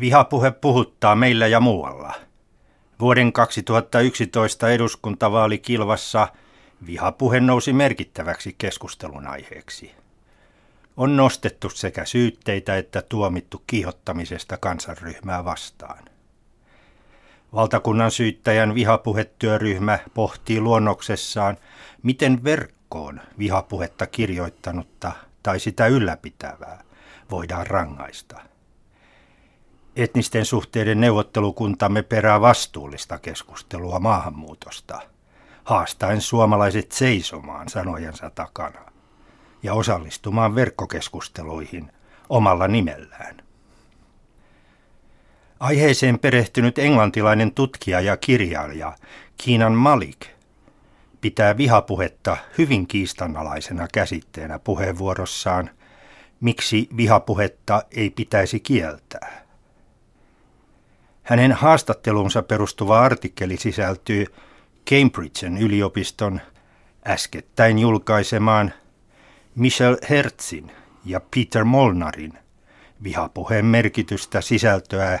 Vihapuhe puhuttaa meillä ja muualla. Vuoden 2011 eduskuntavaali kilvassa vihapuhe nousi merkittäväksi keskustelun aiheeksi. On nostettu sekä syytteitä että tuomittu kiihottamisesta kansanryhmää vastaan. Valtakunnan syyttäjän vihapuhetyöryhmä pohtii luonnoksessaan, miten verkkoon vihapuhetta kirjoittanutta tai sitä ylläpitävää voidaan rangaista. Etnisten suhteiden neuvottelukuntamme perää vastuullista keskustelua maahanmuutosta, haastaen suomalaiset seisomaan sanojensa takana ja osallistumaan verkkokeskusteluihin omalla nimellään. Aiheeseen perehtynyt englantilainen tutkija ja kirjailija Kiinan Malik pitää vihapuhetta hyvin kiistanalaisena käsitteenä puheenvuorossaan, miksi vihapuhetta ei pitäisi kieltää. Hänen haastattelunsa perustuva artikkeli sisältyy Cambridgen yliopiston äskettäin julkaisemaan Michel Herzin ja Peter Molnarin vihapuheen merkitystä, sisältöä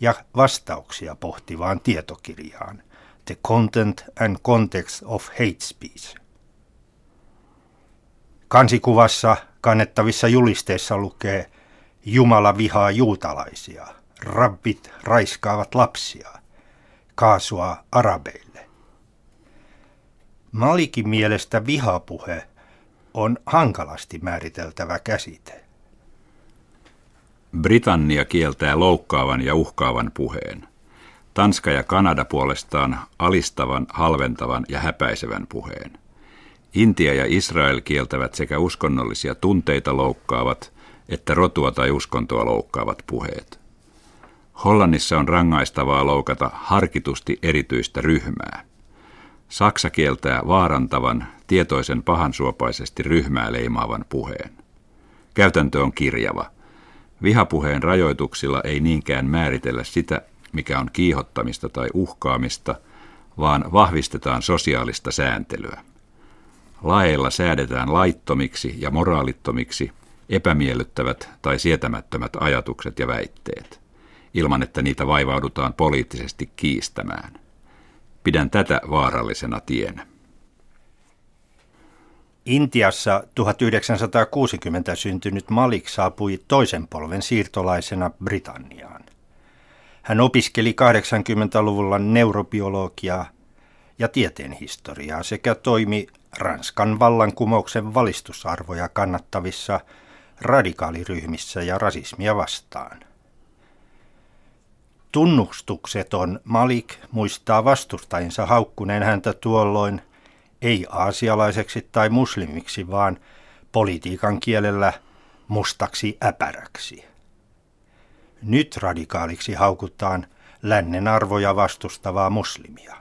ja vastauksia pohtivaan tietokirjaan The Content and Context of Hate Speech. Kansikuvassa kannettavissa julisteissa lukee Jumala vihaa juutalaisia – rabbit raiskaavat lapsia, kaasua arabeille. Malikin mielestä vihapuhe on hankalasti määriteltävä käsite. Britannia kieltää loukkaavan ja uhkaavan puheen. Tanska ja Kanada puolestaan alistavan, halventavan ja häpäisevän puheen. Intia ja Israel kieltävät sekä uskonnollisia tunteita loukkaavat että rotua tai uskontoa loukkaavat puheet. Hollannissa on rangaistavaa loukata harkitusti erityistä ryhmää. Saksa kieltää vaarantavan, tietoisen pahansuopaisesti ryhmää leimaavan puheen. Käytäntö on kirjava. Vihapuheen rajoituksilla ei niinkään määritellä sitä, mikä on kiihottamista tai uhkaamista, vaan vahvistetaan sosiaalista sääntelyä. Laeilla säädetään laittomiksi ja moraalittomiksi epämiellyttävät tai sietämättömät ajatukset ja väitteet ilman että niitä vaivaudutaan poliittisesti kiistämään. Pidän tätä vaarallisena tienä. Intiassa 1960 syntynyt Malik saapui toisen polven siirtolaisena Britanniaan. Hän opiskeli 80-luvulla neurobiologiaa ja tieteen historiaa sekä toimi Ranskan vallankumouksen valistusarvoja kannattavissa radikaaliryhmissä ja rasismia vastaan. Tunnustukseton Malik muistaa vastustajinsa haukkuneen häntä tuolloin ei aasialaiseksi tai muslimiksi, vaan politiikan kielellä mustaksi äpäräksi. Nyt radikaaliksi haukutaan lännen arvoja vastustavaa muslimia.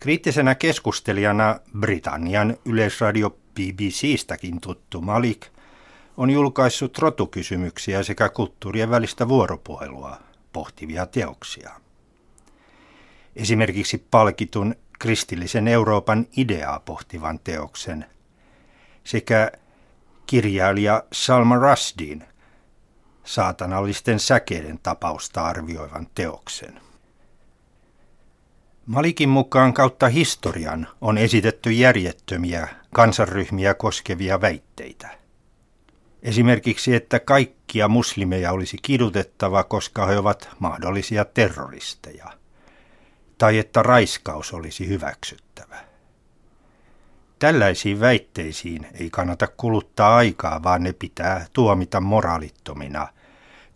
Kriittisenä keskustelijana Britannian yleisradio BBCstäkin tuttu Malik – on julkaissut rotukysymyksiä sekä kulttuurien välistä vuoropuhelua pohtivia teoksia. Esimerkiksi palkitun kristillisen Euroopan ideaa pohtivan teoksen sekä kirjailija Salma Rushdin saatanallisten säkeiden tapausta arvioivan teoksen. Malikin mukaan kautta historian on esitetty järjettömiä kansanryhmiä koskevia väitteitä – Esimerkiksi, että kaikkia muslimeja olisi kidutettava, koska he ovat mahdollisia terroristeja. Tai että raiskaus olisi hyväksyttävä. Tällaisiin väitteisiin ei kannata kuluttaa aikaa, vaan ne pitää tuomita moraalittomina,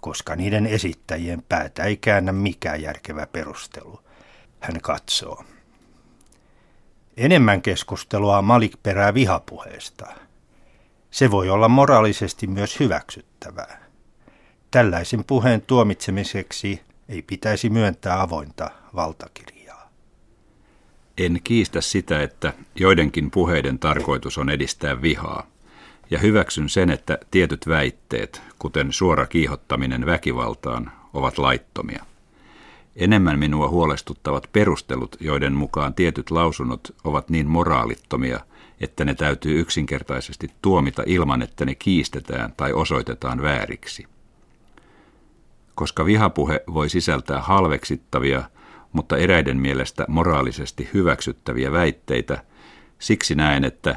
koska niiden esittäjien päätä ei käännä mikään järkevä perustelu. Hän katsoo. Enemmän keskustelua Malik perää vihapuheesta – se voi olla moraalisesti myös hyväksyttävää. Tällaisen puheen tuomitsemiseksi ei pitäisi myöntää avointa valtakirjaa. En kiistä sitä, että joidenkin puheiden tarkoitus on edistää vihaa, ja hyväksyn sen, että tietyt väitteet, kuten suora kiihottaminen väkivaltaan, ovat laittomia. Enemmän minua huolestuttavat perustelut, joiden mukaan tietyt lausunnot ovat niin moraalittomia – että ne täytyy yksinkertaisesti tuomita ilman, että ne kiistetään tai osoitetaan vääriksi. koska vihapuhe voi sisältää halveksittavia, mutta eräiden mielestä moraalisesti hyväksyttäviä väitteitä, siksi näen, että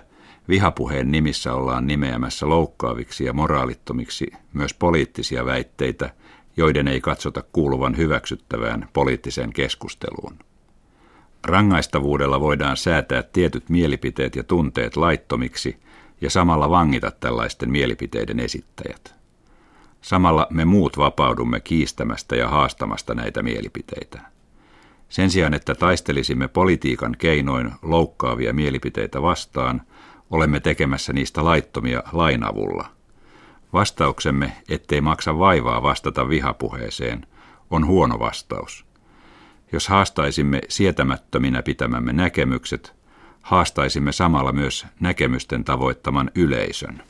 vihapuheen nimissä ollaan nimeämässä loukkaaviksi ja moraalittomiksi myös poliittisia väitteitä, joiden ei katsota kuuluvan hyväksyttävään poliittiseen keskusteluun. Rangaistavuudella voidaan säätää tietyt mielipiteet ja tunteet laittomiksi ja samalla vangita tällaisten mielipiteiden esittäjät. Samalla me muut vapaudumme kiistämästä ja haastamasta näitä mielipiteitä. Sen sijaan, että taistelisimme politiikan keinoin loukkaavia mielipiteitä vastaan, olemme tekemässä niistä laittomia lainavulla. Vastauksemme, ettei maksa vaivaa vastata vihapuheeseen, on huono vastaus. Jos haastaisimme sietämättöminä pitämämme näkemykset, haastaisimme samalla myös näkemysten tavoittaman yleisön.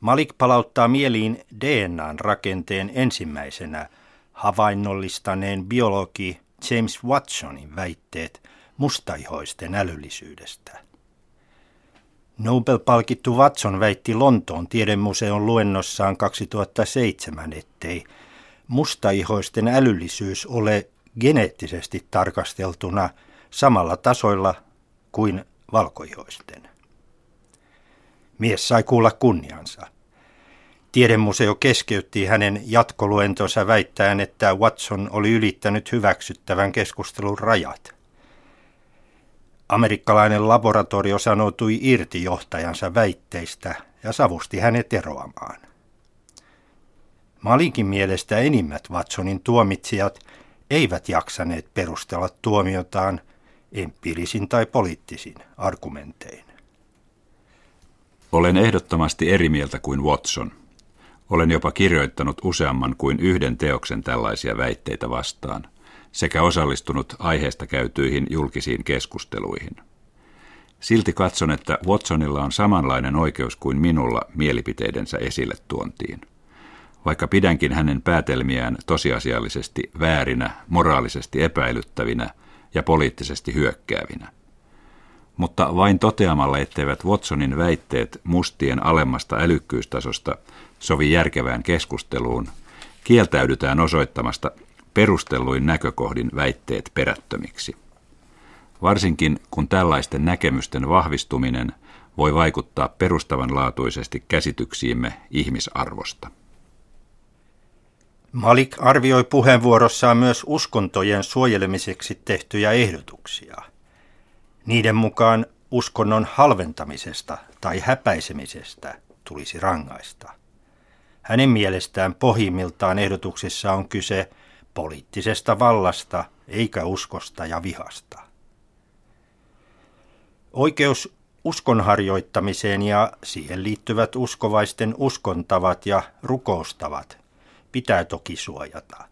Malik palauttaa mieliin DNAn rakenteen ensimmäisenä havainnollistaneen biologi James Watsonin väitteet mustaihoisten älyllisyydestä. Nobel-palkittu Watson väitti Lontoon tiedemuseon luennossaan 2007, ettei mustaihoisten älyllisyys ole geneettisesti tarkasteltuna samalla tasoilla kuin valkoihoisten. Mies sai kuulla kunniansa. Tiedemuseo keskeytti hänen jatkoluentonsa väittäen, että Watson oli ylittänyt hyväksyttävän keskustelun rajat. Amerikkalainen laboratorio sanoutui irti johtajansa väitteistä ja savusti hänet eroamaan. Malikin mielestä enimmät Watsonin tuomitsijat eivät jaksaneet perustella tuomiotaan empiirisin tai poliittisin argumentein. Olen ehdottomasti eri mieltä kuin Watson. Olen jopa kirjoittanut useamman kuin yhden teoksen tällaisia väitteitä vastaan sekä osallistunut aiheesta käytyihin julkisiin keskusteluihin. Silti katson, että Watsonilla on samanlainen oikeus kuin minulla mielipiteidensä esille tuontiin. Vaikka pidänkin hänen päätelmiään tosiasiallisesti väärinä, moraalisesti epäilyttävinä ja poliittisesti hyökkäävinä mutta vain toteamalla, etteivät Watsonin väitteet mustien alemmasta älykkyystasosta sovi järkevään keskusteluun, kieltäydytään osoittamasta perustelluin näkökohdin väitteet perättömiksi. Varsinkin kun tällaisten näkemysten vahvistuminen voi vaikuttaa perustavanlaatuisesti käsityksiimme ihmisarvosta. Malik arvioi puheenvuorossaan myös uskontojen suojelemiseksi tehtyjä ehdotuksia – niiden mukaan uskonnon halventamisesta tai häpäisemisestä tulisi rangaista. Hänen mielestään pohjimmiltaan ehdotuksissa on kyse poliittisesta vallasta eikä uskosta ja vihasta. Oikeus uskonharjoittamiseen ja siihen liittyvät uskovaisten uskontavat ja rukoustavat pitää toki suojata.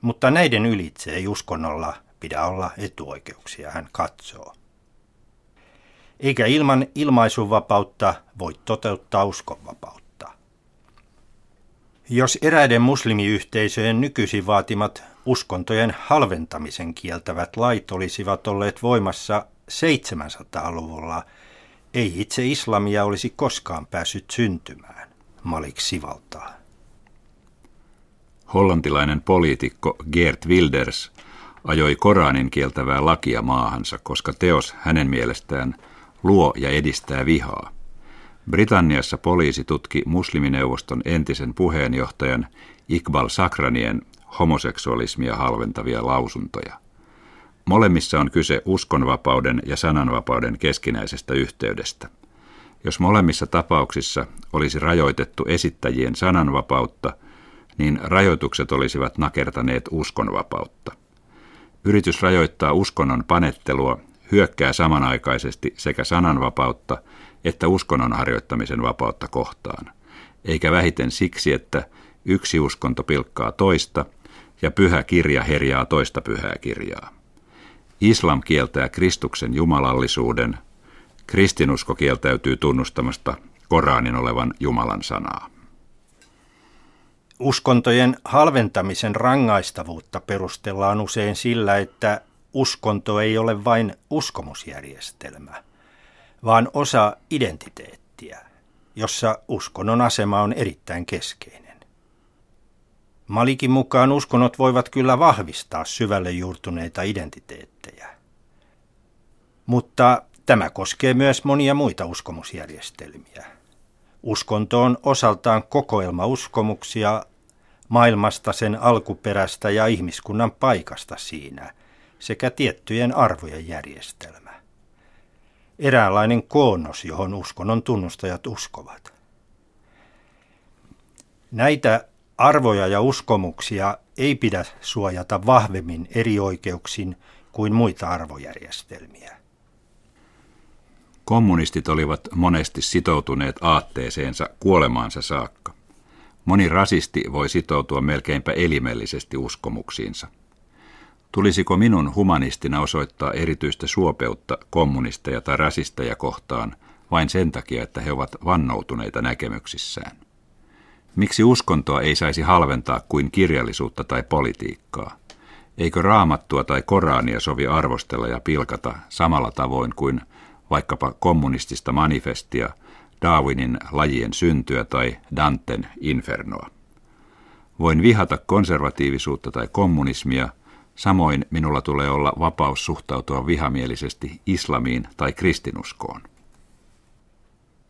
Mutta näiden ylitse ei uskonnolla pidä olla etuoikeuksia, hän katsoo. Eikä ilman ilmaisuvapautta voi toteuttaa uskonvapautta. Jos eräiden muslimiyhteisöjen nykyisin vaatimat uskontojen halventamisen kieltävät lait olisivat olleet voimassa 700-luvulla, ei itse islamia olisi koskaan päässyt syntymään, Malik sivaltaa. Hollantilainen poliitikko Geert Wilders ajoi Koranin kieltävää lakia maahansa, koska teos hänen mielestään luo ja edistää vihaa. Britanniassa poliisi tutki muslimineuvoston entisen puheenjohtajan Iqbal Sakranien homoseksualismia halventavia lausuntoja. Molemmissa on kyse uskonvapauden ja sananvapauden keskinäisestä yhteydestä. Jos molemmissa tapauksissa olisi rajoitettu esittäjien sananvapautta, niin rajoitukset olisivat nakertaneet uskonvapautta. Yritys rajoittaa uskonnon panettelua hyökkää samanaikaisesti sekä sananvapautta että uskonnon harjoittamisen vapautta kohtaan, eikä vähiten siksi, että yksi uskonto pilkkaa toista ja pyhä kirja herjaa toista pyhää kirjaa. Islam kieltää Kristuksen jumalallisuuden, kristinusko kieltäytyy tunnustamasta Koranin olevan Jumalan sanaa. Uskontojen halventamisen rangaistavuutta perustellaan usein sillä, että uskonto ei ole vain uskomusjärjestelmä, vaan osa identiteettiä, jossa uskonnon asema on erittäin keskeinen. Malikin mukaan uskonnot voivat kyllä vahvistaa syvälle juurtuneita identiteettejä. Mutta tämä koskee myös monia muita uskomusjärjestelmiä. Uskonto on osaltaan kokoelma uskomuksia maailmasta, sen alkuperästä ja ihmiskunnan paikasta siinä, sekä tiettyjen arvojen järjestelmä. Eräänlainen koonnos, johon uskonnon tunnustajat uskovat. Näitä arvoja ja uskomuksia ei pidä suojata vahvemmin eri oikeuksin kuin muita arvojärjestelmiä. Kommunistit olivat monesti sitoutuneet aatteeseensa kuolemaansa saakka. Moni rasisti voi sitoutua melkeinpä elimellisesti uskomuksiinsa. Tulisiko minun humanistina osoittaa erityistä suopeutta kommunisteja tai rasisteja kohtaan vain sen takia, että he ovat vannoutuneita näkemyksissään? Miksi uskontoa ei saisi halventaa kuin kirjallisuutta tai politiikkaa? Eikö raamattua tai Korania sovi arvostella ja pilkata samalla tavoin kuin vaikkapa kommunistista manifestia, Darwinin lajien syntyä tai Danten infernoa? Voin vihata konservatiivisuutta tai kommunismia, samoin minulla tulee olla vapaus suhtautua vihamielisesti islamiin tai kristinuskoon.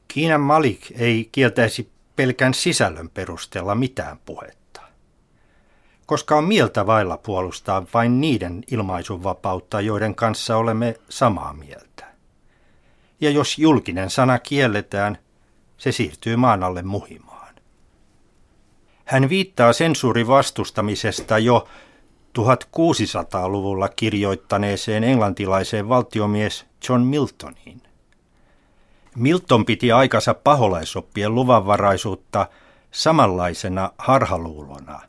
Kiinan Malik ei kieltäisi pelkän sisällön perusteella mitään puhetta. Koska on mieltä vailla puolustaa vain niiden ilmaisunvapautta, joiden kanssa olemme samaa mieltä. Ja jos julkinen sana kielletään, se siirtyy maan alle muhimaan. Hän viittaa sensuurin vastustamisesta jo 1600-luvulla kirjoittaneeseen englantilaiseen valtiomies John Miltoniin. Milton piti aikansa paholaisoppien luvanvaraisuutta samanlaisena harhaluulona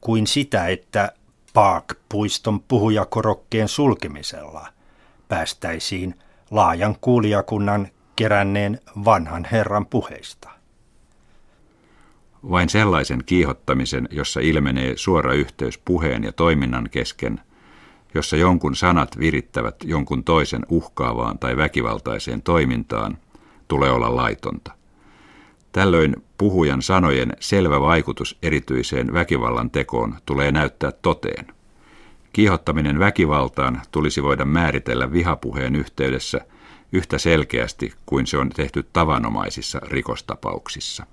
kuin sitä, että Park-puiston puhujakorokkeen sulkemisella päästäisiin laajan kuulijakunnan keränneen vanhan herran puheista. Vain sellaisen kiihottamisen, jossa ilmenee suora yhteys puheen ja toiminnan kesken, jossa jonkun sanat virittävät jonkun toisen uhkaavaan tai väkivaltaiseen toimintaan, tulee olla laitonta. Tällöin puhujan sanojen selvä vaikutus erityiseen väkivallan tekoon tulee näyttää toteen. Kiihottaminen väkivaltaan tulisi voida määritellä vihapuheen yhteydessä yhtä selkeästi kuin se on tehty tavanomaisissa rikostapauksissa.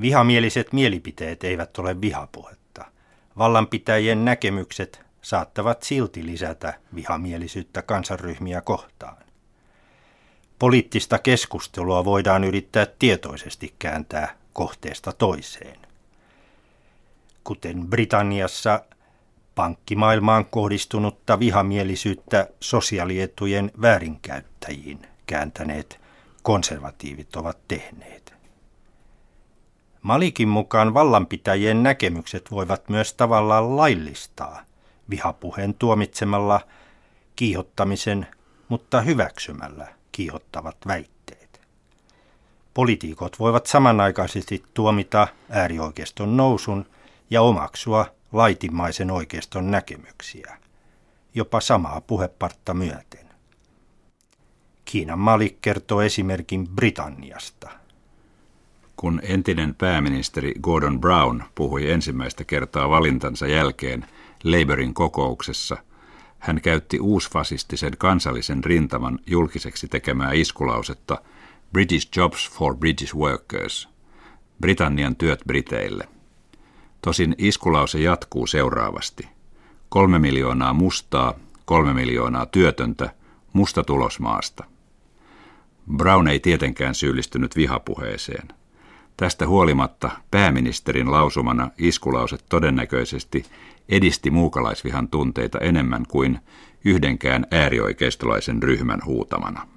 Vihamieliset mielipiteet eivät ole vihapuhetta. Vallanpitäjien näkemykset saattavat silti lisätä vihamielisyyttä kansanryhmiä kohtaan. Poliittista keskustelua voidaan yrittää tietoisesti kääntää kohteesta toiseen. Kuten Britanniassa pankkimaailmaan kohdistunutta vihamielisyyttä sosiaalietujen väärinkäyttäjiin kääntäneet konservatiivit ovat tehneet. Malikin mukaan vallanpitäjien näkemykset voivat myös tavallaan laillistaa vihapuheen tuomitsemalla kiihottamisen, mutta hyväksymällä kiihottavat väitteet. Poliitikot voivat samanaikaisesti tuomita äärioikeiston nousun ja omaksua laitimaisen oikeiston näkemyksiä, jopa samaa puhepartta myöten. Kiinan Malik kertoo esimerkin Britanniasta. Kun entinen pääministeri Gordon Brown puhui ensimmäistä kertaa valintansa jälkeen Labourin kokouksessa – hän käytti uusfasistisen kansallisen rintaman julkiseksi tekemää iskulausetta British Jobs for British Workers, Britannian työt Briteille. Tosin iskulause jatkuu seuraavasti. Kolme miljoonaa mustaa, kolme miljoonaa työtöntä, musta tulosmaasta. Brown ei tietenkään syyllistynyt vihapuheeseen. Tästä huolimatta pääministerin lausumana iskulause todennäköisesti edisti muukalaisvihan tunteita enemmän kuin yhdenkään äärioikeistolaisen ryhmän huutamana.